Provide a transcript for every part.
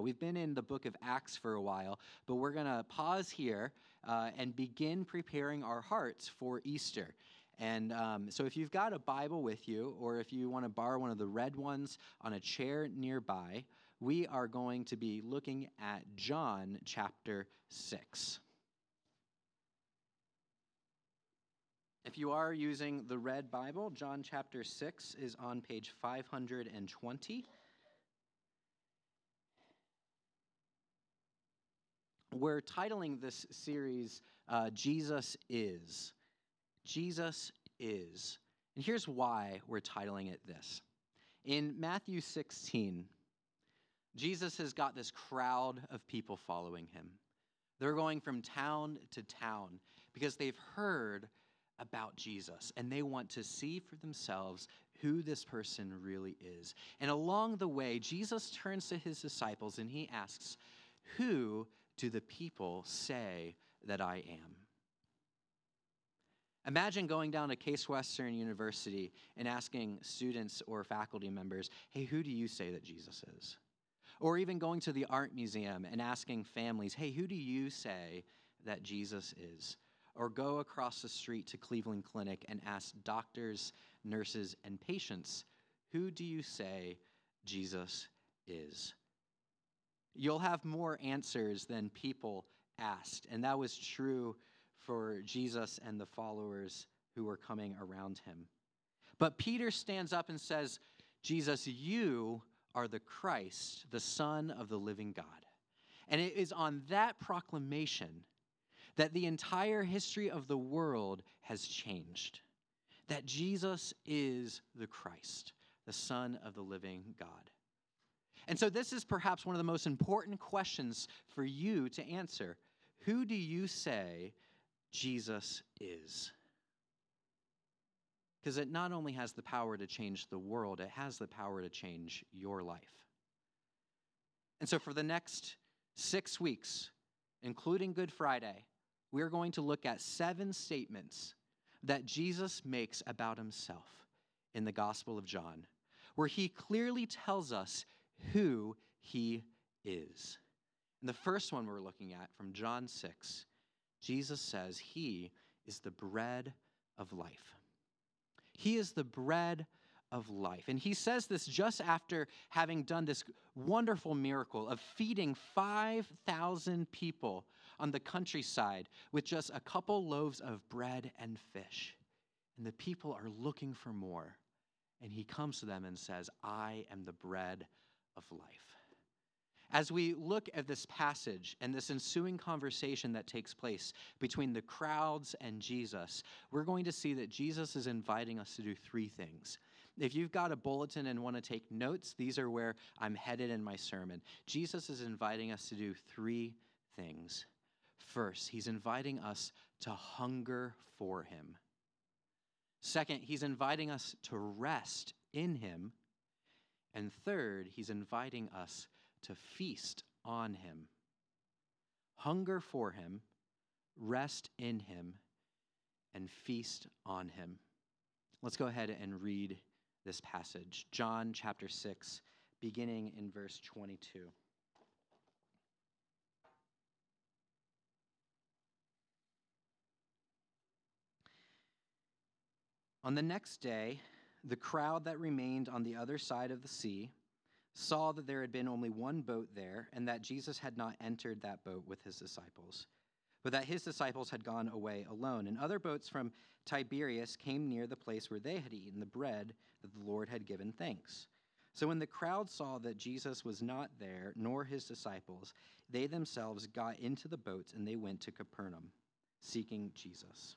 We've been in the book of Acts for a while, but we're going to pause here uh, and begin preparing our hearts for Easter. And um, so, if you've got a Bible with you, or if you want to borrow one of the red ones on a chair nearby, we are going to be looking at John chapter 6. If you are using the red Bible, John chapter 6 is on page 520. We're titling this series uh, Jesus Is. Jesus Is. And here's why we're titling it this. In Matthew 16, Jesus has got this crowd of people following him. They're going from town to town because they've heard about Jesus and they want to see for themselves who this person really is. And along the way, Jesus turns to his disciples and he asks, Who do the people say that I am? Imagine going down to Case Western University and asking students or faculty members, Hey, who do you say that Jesus is? Or even going to the art museum and asking families, Hey, who do you say that Jesus is? or go across the street to Cleveland Clinic and ask doctors, nurses, and patients, Who do you say Jesus is? You'll have more answers than people asked. And that was true for Jesus and the followers who were coming around him. But Peter stands up and says, Jesus, you are the Christ, the Son of the living God. And it is on that proclamation that the entire history of the world has changed, that Jesus is the Christ, the Son of the living God. And so, this is perhaps one of the most important questions for you to answer. Who do you say Jesus is? Because it not only has the power to change the world, it has the power to change your life. And so, for the next six weeks, including Good Friday, we're going to look at seven statements that Jesus makes about himself in the Gospel of John, where he clearly tells us who he is. And the first one we're looking at from John 6, Jesus says he is the bread of life. He is the bread of life. And he says this just after having done this wonderful miracle of feeding 5,000 people on the countryside with just a couple loaves of bread and fish. And the people are looking for more. And he comes to them and says, I am the bread of life. As we look at this passage and this ensuing conversation that takes place between the crowds and Jesus, we're going to see that Jesus is inviting us to do three things. If you've got a bulletin and want to take notes, these are where I'm headed in my sermon. Jesus is inviting us to do three things. First, he's inviting us to hunger for him. Second, he's inviting us to rest in him. And third, he's inviting us to feast on him. Hunger for him, rest in him, and feast on him. Let's go ahead and read this passage. John chapter 6, beginning in verse 22. On the next day, the crowd that remained on the other side of the sea saw that there had been only one boat there, and that Jesus had not entered that boat with his disciples, but that his disciples had gone away alone. And other boats from Tiberias came near the place where they had eaten the bread that the Lord had given thanks. So when the crowd saw that Jesus was not there, nor his disciples, they themselves got into the boats and they went to Capernaum, seeking Jesus.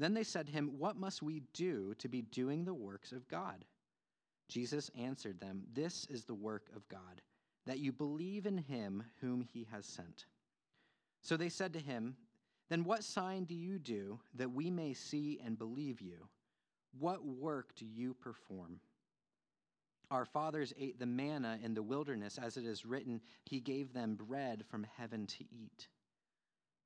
Then they said to him, What must we do to be doing the works of God? Jesus answered them, This is the work of God, that you believe in him whom he has sent. So they said to him, Then what sign do you do that we may see and believe you? What work do you perform? Our fathers ate the manna in the wilderness, as it is written, He gave them bread from heaven to eat.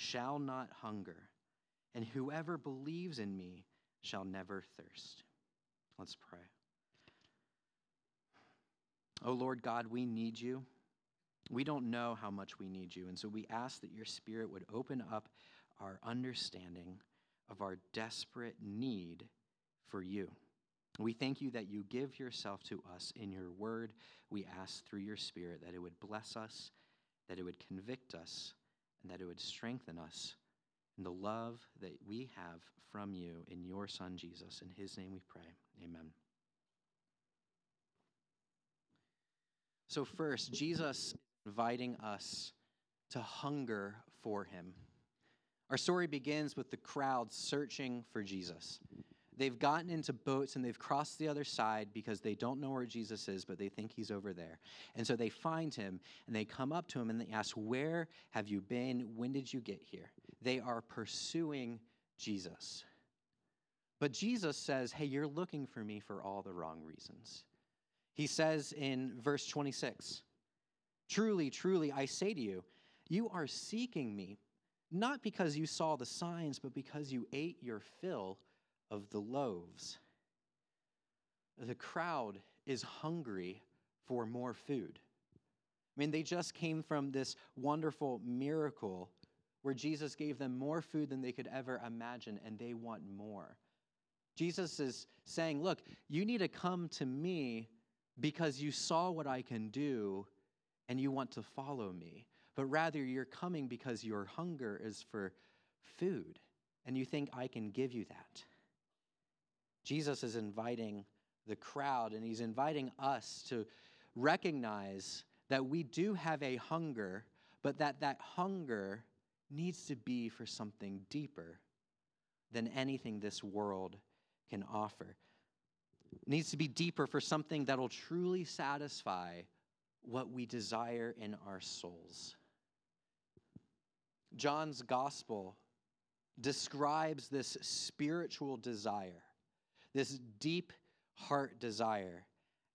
shall not hunger, and whoever believes in me shall never thirst. Let's pray. Oh Lord God, we need you. We don't know how much we need you. And so we ask that your Spirit would open up our understanding of our desperate need for you. We thank you that you give yourself to us in your word. We ask through your Spirit that it would bless us, that it would convict us, and that it would strengthen us in the love that we have from you in your Son, Jesus. In his name we pray. Amen. So, first, Jesus inviting us to hunger for him. Our story begins with the crowd searching for Jesus. They've gotten into boats and they've crossed the other side because they don't know where Jesus is, but they think he's over there. And so they find him and they come up to him and they ask, Where have you been? When did you get here? They are pursuing Jesus. But Jesus says, Hey, you're looking for me for all the wrong reasons. He says in verse 26 Truly, truly, I say to you, you are seeking me, not because you saw the signs, but because you ate your fill of the loaves. The crowd is hungry for more food. I mean, they just came from this wonderful miracle where Jesus gave them more food than they could ever imagine, and they want more. Jesus is saying, Look, you need to come to me because you saw what I can do and you want to follow me, but rather you're coming because your hunger is for food and you think I can give you that. Jesus is inviting the crowd and he's inviting us to recognize that we do have a hunger, but that that hunger needs to be for something deeper than anything this world can offer needs to be deeper for something that'll truly satisfy what we desire in our souls. John's gospel describes this spiritual desire, this deep heart desire,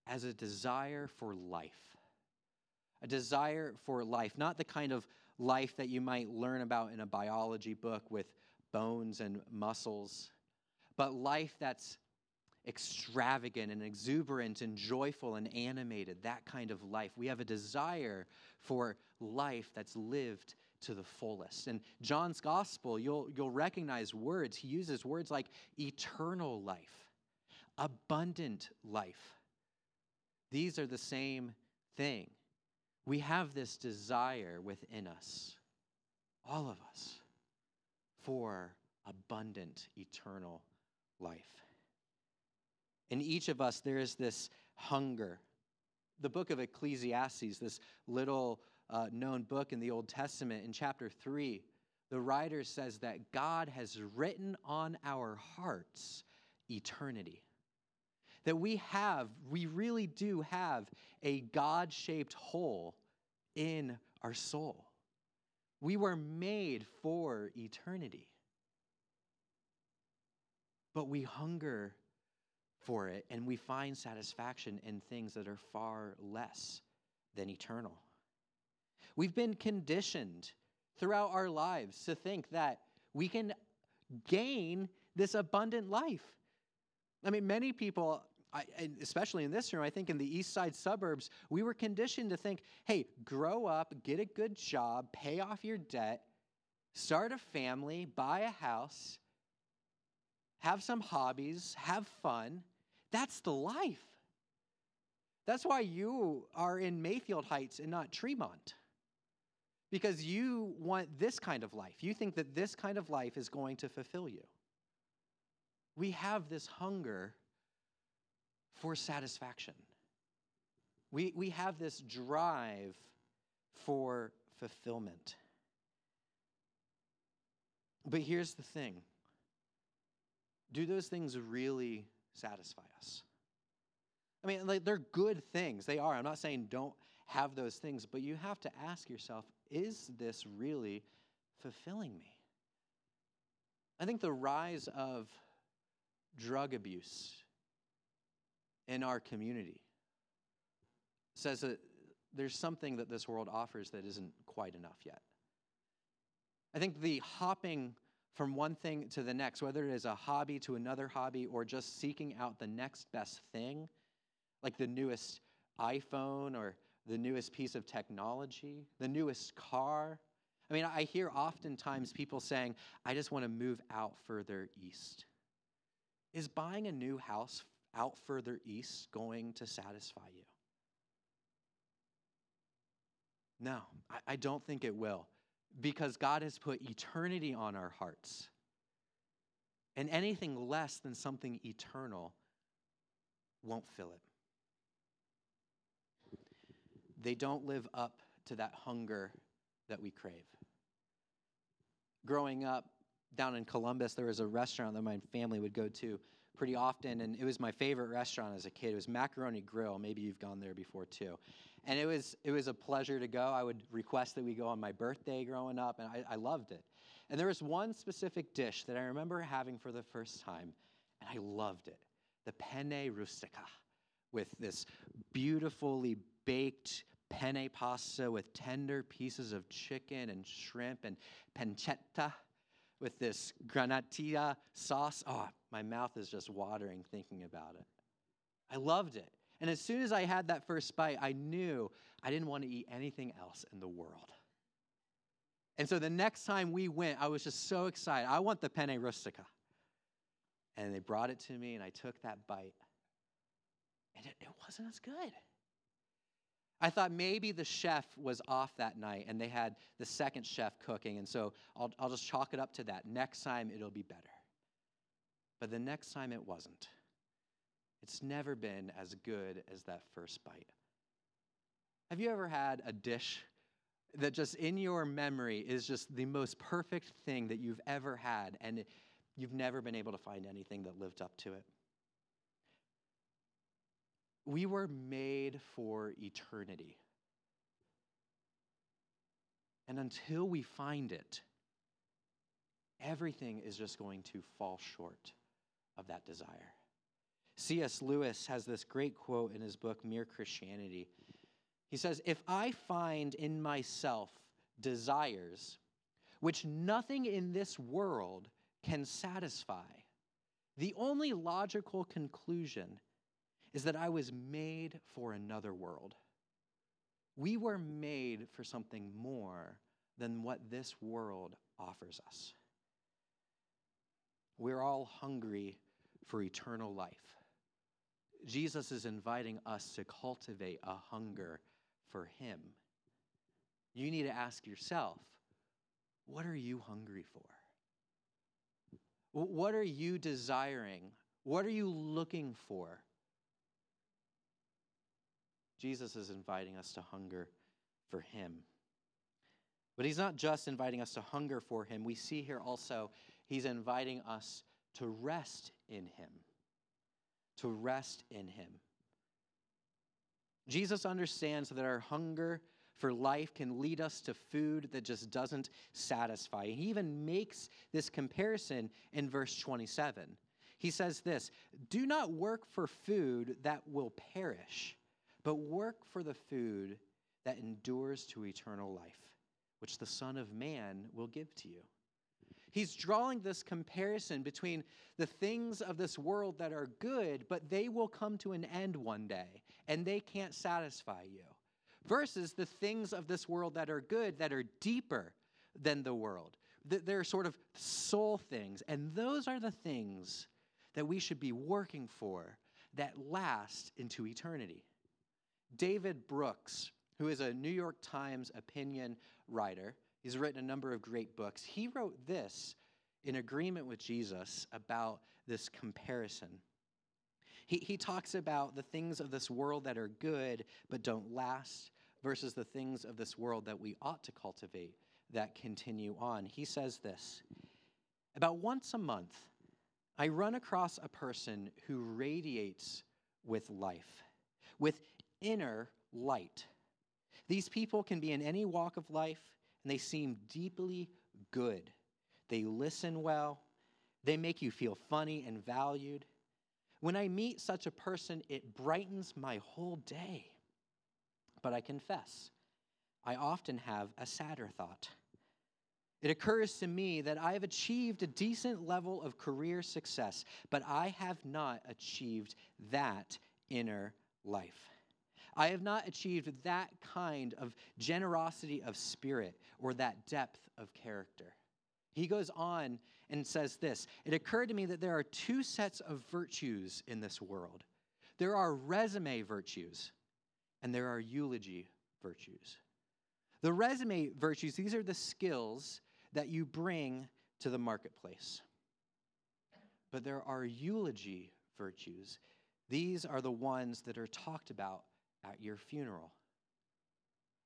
as a desire for life. A desire for life, not the kind of life that you might learn about in a biology book with bones and muscles, but life that's extravagant and exuberant and joyful and animated, that kind of life. We have a desire for life that's lived to the fullest. And John's gospel, you'll, you'll recognize words. He uses words like eternal life, abundant life. These are the same thing. We have this desire within us, all of us, for abundant eternal life. In each of us, there is this hunger. The book of Ecclesiastes, this little uh, known book in the Old Testament, in chapter 3, the writer says that God has written on our hearts eternity. That we have, we really do have a God shaped hole in our soul. We were made for eternity. But we hunger for it, and we find satisfaction in things that are far less than eternal. We've been conditioned throughout our lives to think that we can gain this abundant life. I mean, many people, especially in this room, I think in the east side suburbs, we were conditioned to think hey, grow up, get a good job, pay off your debt, start a family, buy a house, have some hobbies, have fun, that's the life. That's why you are in Mayfield Heights and not Tremont. Because you want this kind of life. You think that this kind of life is going to fulfill you. We have this hunger for satisfaction. We, we have this drive for fulfillment. But here's the thing do those things really satisfy us? I mean, like, they're good things. They are. I'm not saying don't have those things, but you have to ask yourself is this really fulfilling me? I think the rise of drug abuse in our community says that there's something that this world offers that isn't quite enough yet. I think the hopping from one thing to the next, whether it is a hobby to another hobby or just seeking out the next best thing, like the newest iPhone or the newest piece of technology, the newest car. I mean, I hear oftentimes people saying, I just want to move out further east. Is buying a new house out further east going to satisfy you? No, I, I don't think it will because God has put eternity on our hearts. And anything less than something eternal won't fill it. They don't live up to that hunger that we crave. Growing up down in Columbus, there was a restaurant that my family would go to pretty often, and it was my favorite restaurant as a kid. It was Macaroni Grill. Maybe you've gone there before too and it was it was a pleasure to go. I would request that we go on my birthday growing up, and I, I loved it. And there was one specific dish that I remember having for the first time, and I loved it: the penne rustica, with this beautifully baked penne pasta with tender pieces of chicken and shrimp and pancetta with this granatilla sauce. Oh, my mouth is just watering thinking about it. I loved it. And as soon as I had that first bite, I knew I didn't want to eat anything else in the world. And so the next time we went, I was just so excited. I want the penne rustica. And they brought it to me, and I took that bite. And it, it wasn't as good. I thought maybe the chef was off that night and they had the second chef cooking. And so I'll, I'll just chalk it up to that. Next time it'll be better. But the next time it wasn't. It's never been as good as that first bite. Have you ever had a dish that just in your memory is just the most perfect thing that you've ever had, and you've never been able to find anything that lived up to it? We were made for eternity. And until we find it, everything is just going to fall short of that desire. C.S. Lewis has this great quote in his book, Mere Christianity. He says, If I find in myself desires which nothing in this world can satisfy, the only logical conclusion is that I was made for another world. We were made for something more than what this world offers us. We're all hungry for eternal life. Jesus is inviting us to cultivate a hunger for Him. You need to ask yourself what are you hungry for? What are you desiring? What are you looking for? Jesus is inviting us to hunger for Him. But He's not just inviting us to hunger for Him. We see here also, He's inviting us to rest in Him to rest in Him. Jesus understands that our hunger for life can lead us to food that just doesn't satisfy. He even makes this comparison in verse 27. He says this Do not work for food that will perish, but work for the food that endures to eternal life, which the Son of Man will give to you. He's drawing this comparison between the things of this world that are good, but they will come to an end one day, and they can't satisfy you, versus the things of this world that are good, that are deeper than the world. They're sort of soul things, and those are the things that we should be working for that last into eternity. David Brooks, who is a New York Times opinion writer, he's written a number of great books. He wrote this in agreement with Jesus about this comparison. He, he talks about the things of this world that are good but don't last versus the things of this world that we ought to cultivate that continue on. He says this About once a month, I run across a person who radiates with life, with inner light. These people can be in any walk of life, and they seem deeply good. They listen well, they make you feel funny and valued. When I meet such a person, it brightens my whole day. But I confess, I often have a sadder thought. It occurs to me that I have achieved a decent level of career success, but I have not achieved that inner life. I have not achieved that kind of generosity of spirit or that depth of character. He goes on and says this It occurred to me that there are two sets of virtues in this world there are resume virtues, and there are eulogy virtues. The resume virtues, these are the skills that you bring to the marketplace. But there are eulogy virtues. These are the ones that are talked about at your funeral.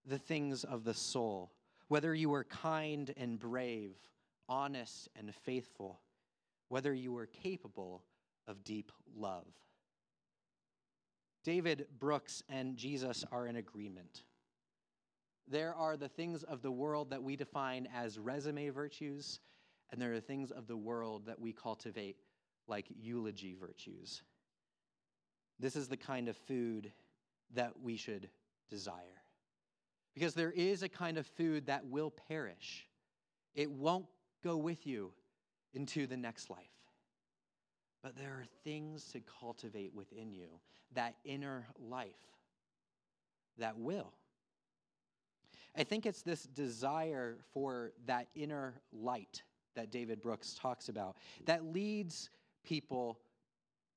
The things of the soul, whether you were kind and brave, honest and faithful, whether you were capable of deep love. David Brooks and Jesus are in agreement. There are the things of the world that we define as resume virtues, and there are things of the world that we cultivate like eulogy virtues. This is the kind of food that we should desire. Because there is a kind of food that will perish, it won't go with you into the next life. But there are things to cultivate within you, that inner life that will. I think it's this desire for that inner light that David Brooks talks about that leads people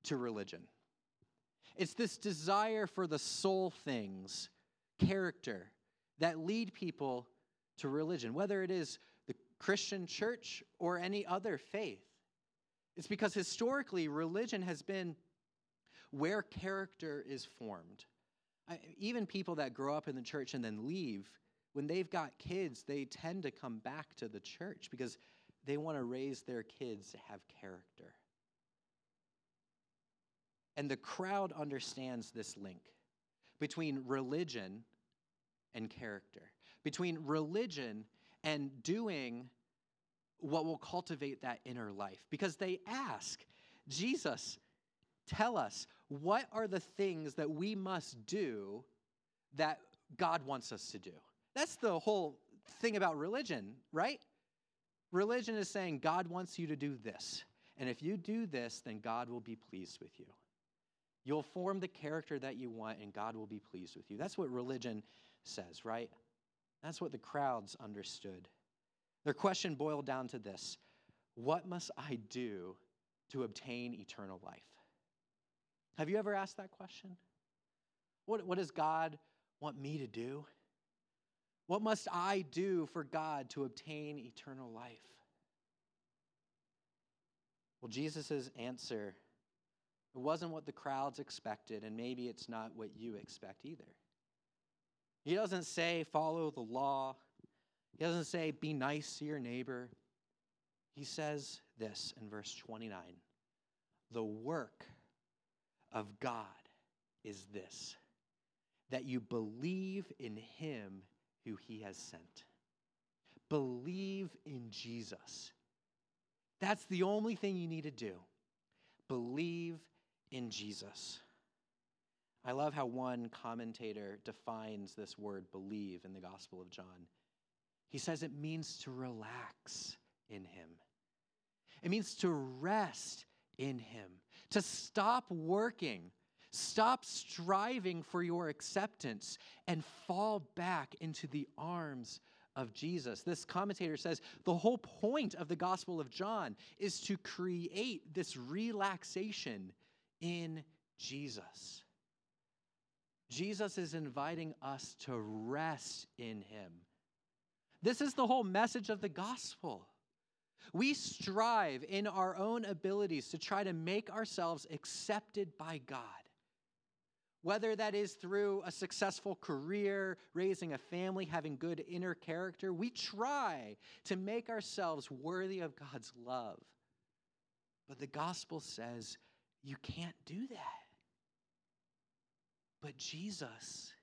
to religion. It's this desire for the soul things, character, that lead people to religion, whether it is the Christian church or any other faith. It's because historically, religion has been where character is formed. I, even people that grow up in the church and then leave when they've got kids, they tend to come back to the church because they want to raise their kids to have character. And the crowd understands this link between religion and character, between religion and doing what will cultivate that inner life. Because they ask, Jesus, tell us, what are the things that we must do that God wants us to do? That's the whole thing about religion, right? Religion is saying God wants you to do this. And if you do this, then God will be pleased with you. You'll form the character that you want, and God will be pleased with you. That's what religion says, right? That's what the crowds understood. Their question boiled down to this What must I do to obtain eternal life? Have you ever asked that question? What, what does God want me to do? What must I do for God to obtain eternal life? Well, Jesus' answer it wasn't what the crowds expected, and maybe it's not what you expect either. He doesn't say, follow the law. He doesn't say, be nice to your neighbor. He says this in verse 29 The work of God is this, that you believe in him who he has sent. Believe in Jesus. That's the only thing you need to do. Believe in Jesus. I love how one commentator defines this word believe in the Gospel of John. He says it means to relax in Him, it means to rest in Him, to stop working, stop striving for your acceptance, and fall back into the arms of Jesus. This commentator says the whole point of the Gospel of John is to create this relaxation in Jesus. Jesus is inviting us to rest in him. This is the whole message of the gospel. We strive in our own abilities to try to make ourselves accepted by God. Whether that is through a successful career, raising a family, having good inner character, we try to make ourselves worthy of God's love. But the gospel says you can't do that. But Jesus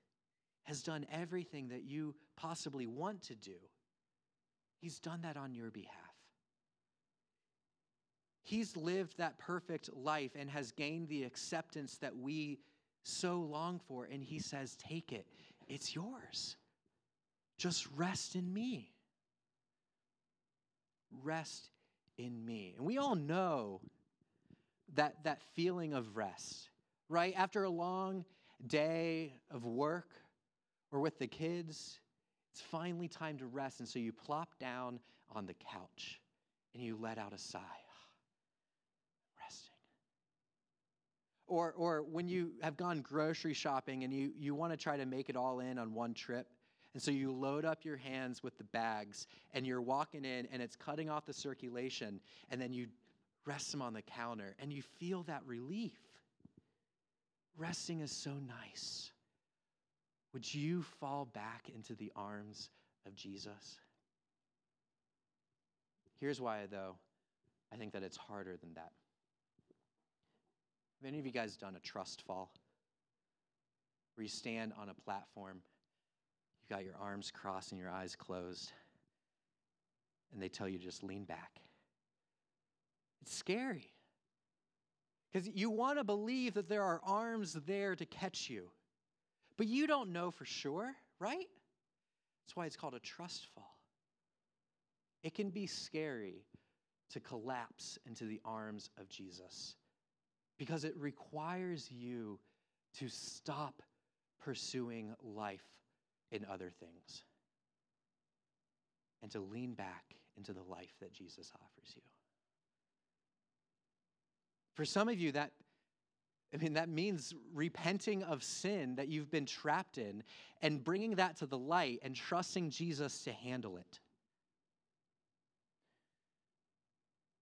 has done everything that you possibly want to do. He's done that on your behalf. He's lived that perfect life and has gained the acceptance that we so long for. And he says, Take it, it's yours. Just rest in me. Rest in me. And we all know that, that feeling of rest, right? After a long day of work or with the kids, it's finally time to rest. And so you plop down on the couch and you let out a sigh. Ah, resting. Or, or when you have gone grocery shopping and you, you want to try to make it all in on one trip. And so you load up your hands with the bags and you're walking in and it's cutting off the circulation. And then you rest them on the counter and you feel that relief. Resting is so nice. Would you fall back into the arms of Jesus? Here's why, though, I think that it's harder than that. Have any of you guys done a trust fall? Where you stand on a platform, you've got your arms crossed and your eyes closed, and they tell you to just lean back. It's scary. Because you want to believe that there are arms there to catch you. But you don't know for sure, right? That's why it's called a trust fall. It can be scary to collapse into the arms of Jesus because it requires you to stop pursuing life in other things and to lean back into the life that Jesus offers you. For some of you, that I mean, that means repenting of sin that you've been trapped in and bringing that to the light and trusting Jesus to handle it.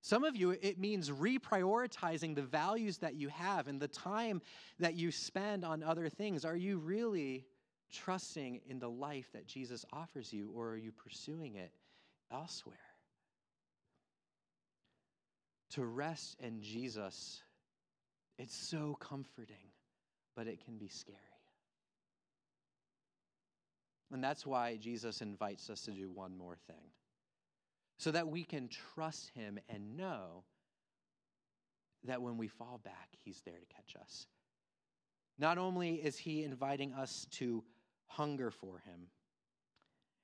Some of you, it means reprioritizing the values that you have and the time that you spend on other things. Are you really trusting in the life that Jesus offers you, or are you pursuing it elsewhere? To rest in Jesus it's so comforting, but it can be scary. And that's why Jesus invites us to do one more thing so that we can trust him and know that when we fall back, he's there to catch us. Not only is he inviting us to hunger for him,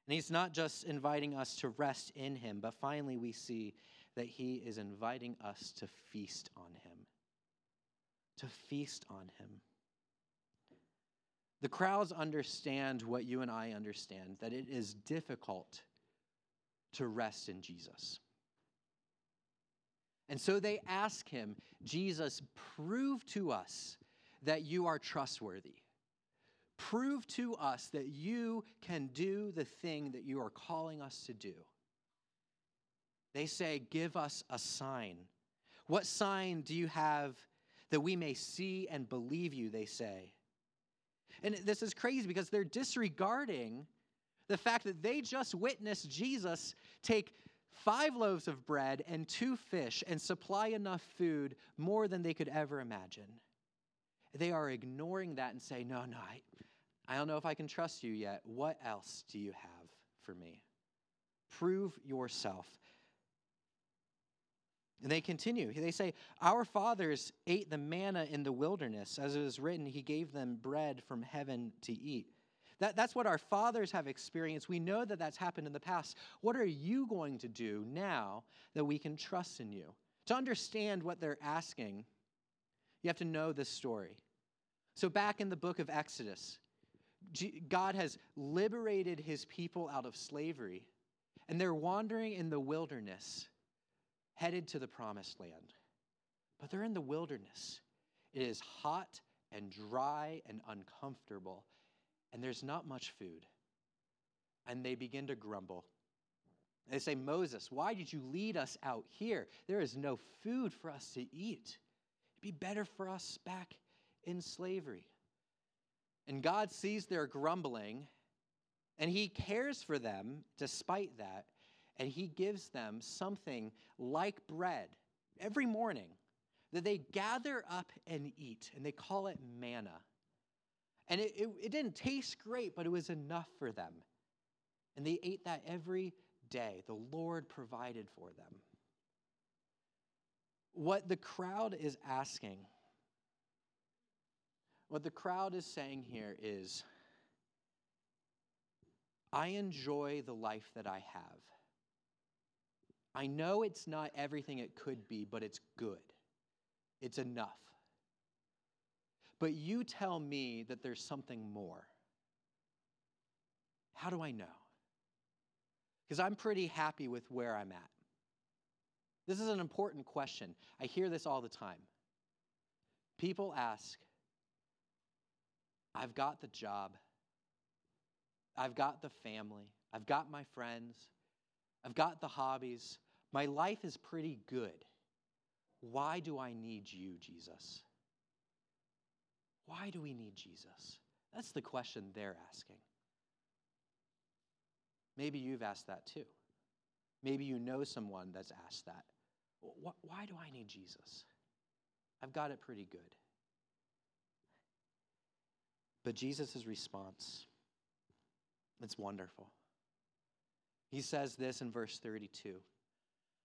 and he's not just inviting us to rest in him, but finally we see that he is inviting us to feast on him to feast on him. The crowds understand what you and I understand that it is difficult to rest in Jesus. And so they ask him, Jesus, prove to us that you are trustworthy. Prove to us that you can do the thing that you are calling us to do. They say, Give us a sign. What sign do you have that we may see and believe you, they say. And this is crazy because they're disregarding the fact that they just witnessed Jesus take five loaves of bread and two fish and supply enough food more than they could ever imagine. They are ignoring that and say, No, no, I, I don't know if I can trust you yet. What else do you have for me? Prove yourself. And they continue. They say, Our fathers ate the manna in the wilderness. As it is written, He gave them bread from heaven to eat. That, that's what our fathers have experienced. We know that that's happened in the past. What are you going to do now that we can trust in you? To understand what they're asking, you have to know this story. So, back in the book of Exodus, God has liberated his people out of slavery, and they're wandering in the wilderness headed to the promised land. But they're in the wilderness. It is hot and dry and uncomfortable, and there's not much food. And they begin to grumble. They say, Moses, why did you lead us out here? There is no food for us to eat. It'd be better for us back in slavery. And God sees their grumbling, and He cares for them despite that, and He gives them something like bread every morning that they gather up and eat, and they call it manna. And it, it, it, didn't taste great, but it was enough for them. And they ate that every day. The Lord provided for them. What the crowd is asking, what the crowd is saying here is I enjoy the life that I have. I know it's not everything it could be, but it's good. It's enough. But you tell me that there's something more. How do I know? Because I'm pretty happy with where I'm at. This is an important question. I hear this all the time. People ask, I've got the job, I've got the family, I've got my friends, I've got the hobbies, my life is pretty good. Why do I need you, Jesus? Why do we need Jesus? That's the question they're asking. Maybe you've asked that too. Maybe you know someone that's asked that. Why do I need Jesus? I've got it pretty good. But Jesus' response, it's wonderful. He says this in verse 32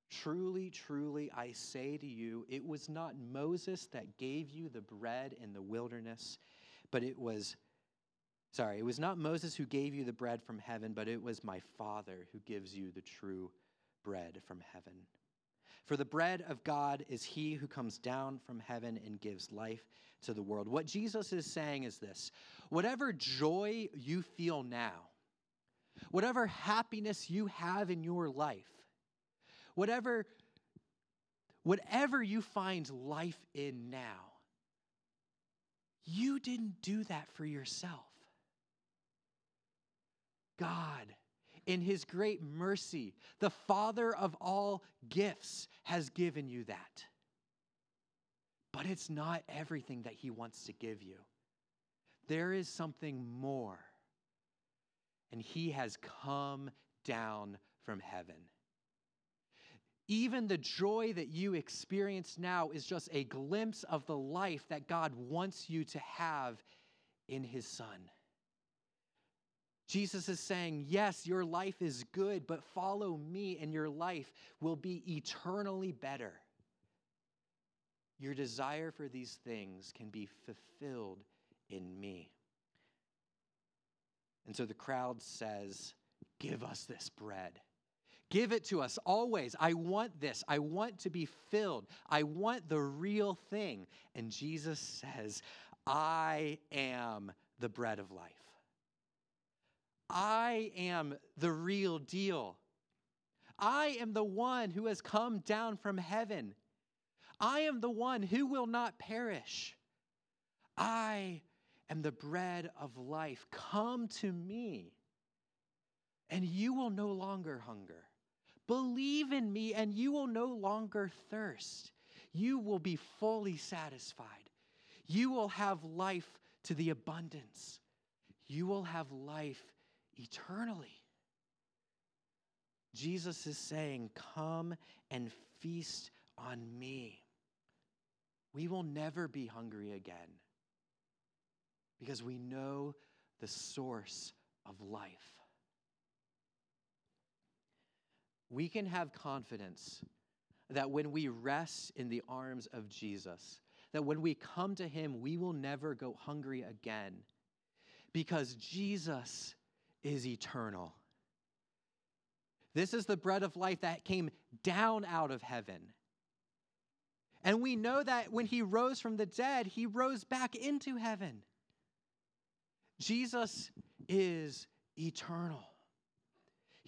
Truly, truly, I say to you, it was not Moses that gave you the bread in the wilderness, but it was, sorry, it was not Moses who gave you the bread from heaven, but it was my Father who gives you the true bread from heaven. For the bread of God is he who comes down from heaven and gives life to the world. What Jesus is saying is this whatever joy you feel now, whatever happiness you have in your life, whatever whatever you find life in now you didn't do that for yourself. God in his great mercy the father of all gifts has given you that. But it's not everything that he wants to give you. There is something more and he has come down from heaven even the joy that you experience now is just a glimpse of the life that God wants you to have in His Son. Jesus is saying, Yes, your life is good, but follow me, and your life will be eternally better. Your desire for these things can be fulfilled in me. And so the crowd says, Give us this bread. Give it to us always. I want this. I want to be filled. I want the real thing. And Jesus says, I am the bread of life. I am the real deal. I am the one who has come down from heaven. I am the one who will not perish. I am the bread of life. Come to me, and you will no longer hunger. Believe in me, and you will no longer thirst. You will be fully satisfied. You will have life to the abundance. You will have life eternally. Jesus is saying, Come and feast on me. We will never be hungry again because we know the source of life we can have confidence that when we rest in the arms of Jesus, that when we come to him, we will never go hungry again because Jesus is eternal. This is the bread of life that came down out of heaven. And we know that when he rose from the dead, he rose back into heaven. Jesus is eternal.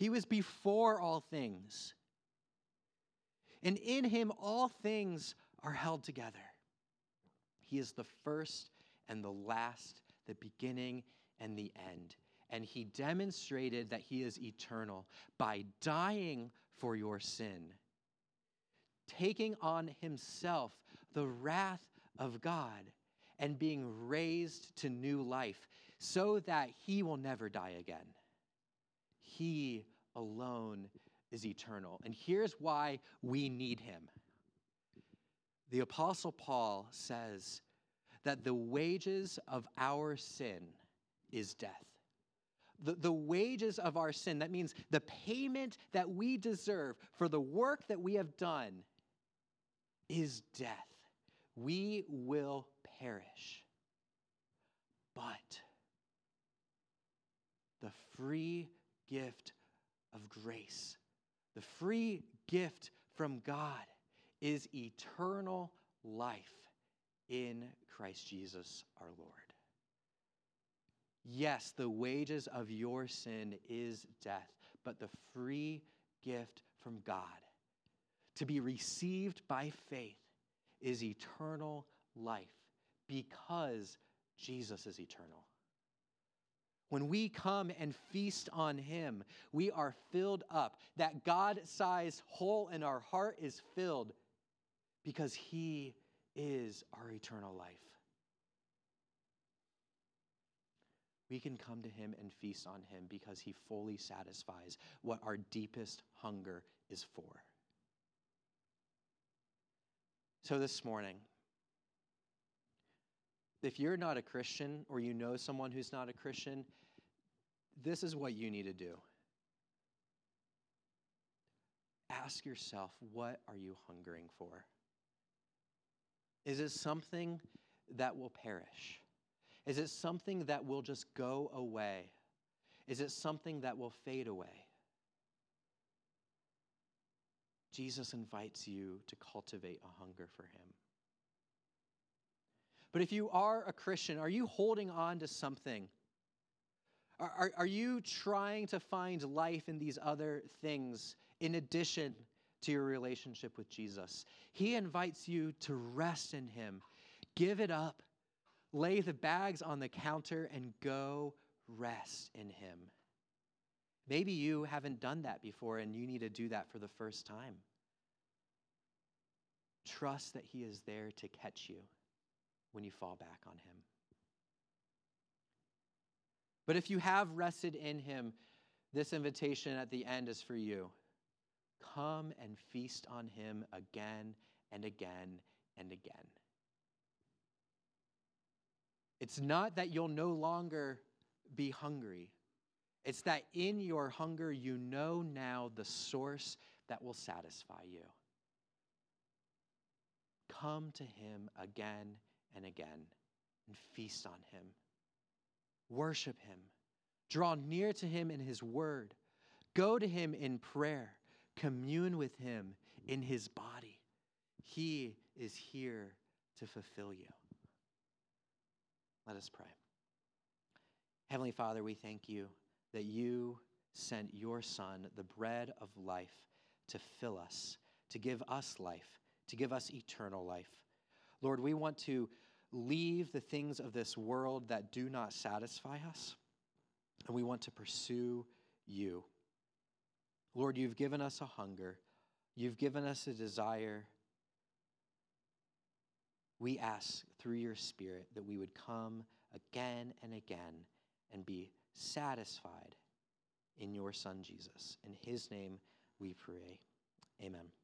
He was before all things. And in him, all things are held together. He is the first and the last, the beginning and the end. And he demonstrated that he is eternal by dying for your sin, taking on himself the wrath of God, and being raised to new life so that he will never die again. He alone is eternal. And here's why we need him. The Apostle Paul says that the wages of our sin is death. The, the wages of our sin, that means the payment that we deserve for the work that we have done, is death. We will perish. But the free gift of grace, the free gift from God is eternal life in Christ Jesus our Lord. Yes, the wages of your sin is death, but the free gift from God to be received by faith is eternal life because Jesus is eternal. When we come and feast on Him, we are filled up. That God sized hole in our heart is filled because He is our eternal life. We can come to Him and feast on Him because He fully satisfies what our deepest hunger is for. So, this morning, if you're not a Christian or you know someone who's not a Christian, this is what you need to do. Ask yourself, what are you hungering for? Is it something that will perish? Is it something that will just go away? Is it something that will fade away? Jesus invites you to cultivate a hunger for him. But if you are a Christian, are you holding on to something? Are, are, are, you trying to find life in these other things in addition to your relationship with Jesus? He invites you to rest in Him. Give it up, lay the bags on the counter, and go rest in Him. Maybe you haven't done that before and you need to do that for the first time. Trust that He is there to catch you when you fall back on Him. But if you have rested in Him, this invitation at the end is for you. Come and feast on Him again and again and again. It's not that you'll no longer be hungry. It's that in your hunger, you know now the source that will satisfy you. Come to Him again and again and feast on Him. Worship Him. Draw near to Him in His Word. Go to Him in prayer. Commune with Him in His body. He is here to fulfill you. Let us pray. Heavenly Father, we thank you that you sent your Son, the bread of life, to fill us, to give us life, to give us eternal life. Lord, we want to leave the things of this world that do not satisfy us, and we want to pursue you. Lord, you've given us a hunger, you've given us a desire. We ask through your Spirit that we would come again and again and be satisfied in your Son, Jesus. In his name we pray. Amen.